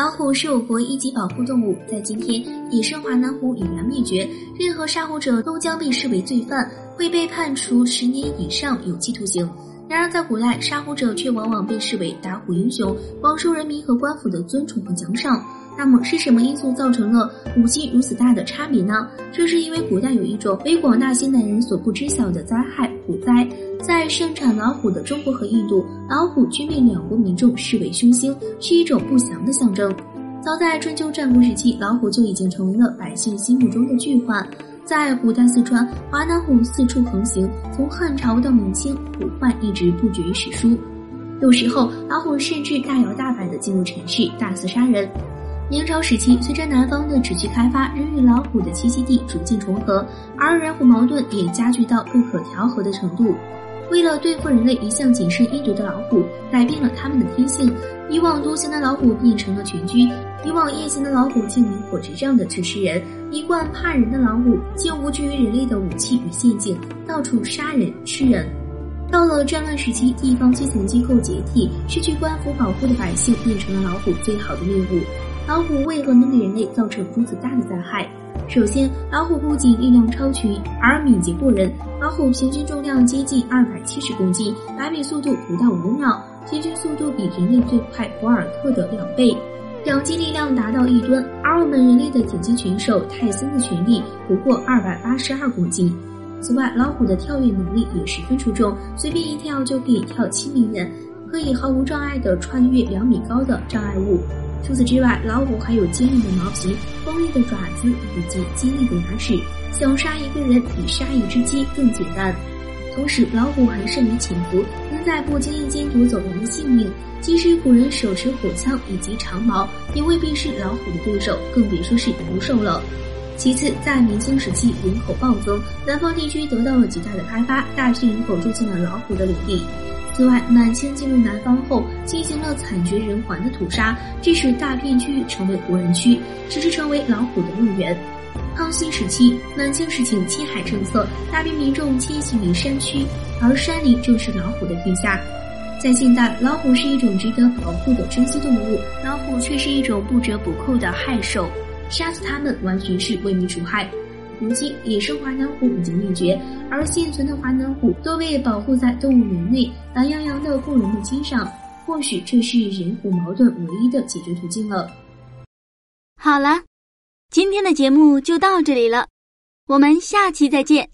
老虎是我国一级保护动物，在今天，野生华南虎已然灭绝，任何杀虎者都将被视为罪犯，会被判处十年以上有期徒刑。然而，在古代，杀虎者却往往被视为打虎英雄，广受人民和官府的尊崇和奖赏。那么，是什么因素造成了武器如此大的差别呢？这是因为古代有一种为广大现代人所不知晓的灾害——虎灾。在盛产老虎的中国和印度，老虎均被两国民众视为凶星，是一种不祥的象征。早在春秋战国时期，老虎就已经成为了百姓心目中的巨患。在古代四川，华南虎四处横行，从汉朝到明清，虎患一直不绝于史书。有时候，老虎甚至大摇大摆地进入城市，大肆杀人。明朝时期，随着南方的持续开发，人与老虎的栖息地逐渐重合，而人虎矛盾也加剧到不可调和的程度。为了对付人类一向谨慎阴毒的老虎，改变了它们的天性。以往独行的老虎变成了群居，以往夜行的老虎竟明火执仗的去吃人，一贯怕人的老虎竟无惧于人类的武器与陷阱，到处杀人吃人。到了战乱时期，地方基层机构解体，失去官府保护的百姓变成了老虎最好的猎物。老虎为何能给人类造成如此大的灾害？首先，老虎不仅力量超群，而敏捷过人。老虎平均重量接近二百七十公斤，百米速度不到五秒。平均速度比人类最快博尔特的两倍，两击力量达到一吨，而我们人类的顶级拳手泰森的拳力不过二百八十二公斤。此外，老虎的跳跃能力也十分出众，随便一跳就可以跳七米远，可以毫无障碍地穿越两米高的障碍物。除此之外，老虎还有坚硬的毛皮、锋利的爪子以及尖利的牙齿，想杀一个人比杀一只鸡更简单。同时，老虎还善于潜伏，能在不经意间夺走人的性命。即使古人手持火枪以及长矛，也未必是老虎的对手，更别说是毒兽了。其次，在明清时期，人口暴增，南方地区得到了极大的开发，大批人口住进了老虎的领地。此外，满清进入南方后，进行了惨绝人寰的屠杀，致使大片区域成为无人区，使之成为老虎的乐园。康熙时期，满清实行迁海政策，大批民众迁徙于山区，而山林正是老虎的天下。在现代，老虎是一种值得保护的珍稀动物，老虎却是一种不折不扣的害兽，杀死它们完全是为民除害。如今，野生华南虎已经灭绝，而现存的华南虎都被保护在动物园内，懒洋洋的供人们欣赏。或许这是人虎矛盾唯一的解决途径了。好了。今天的节目就到这里了，我们下期再见。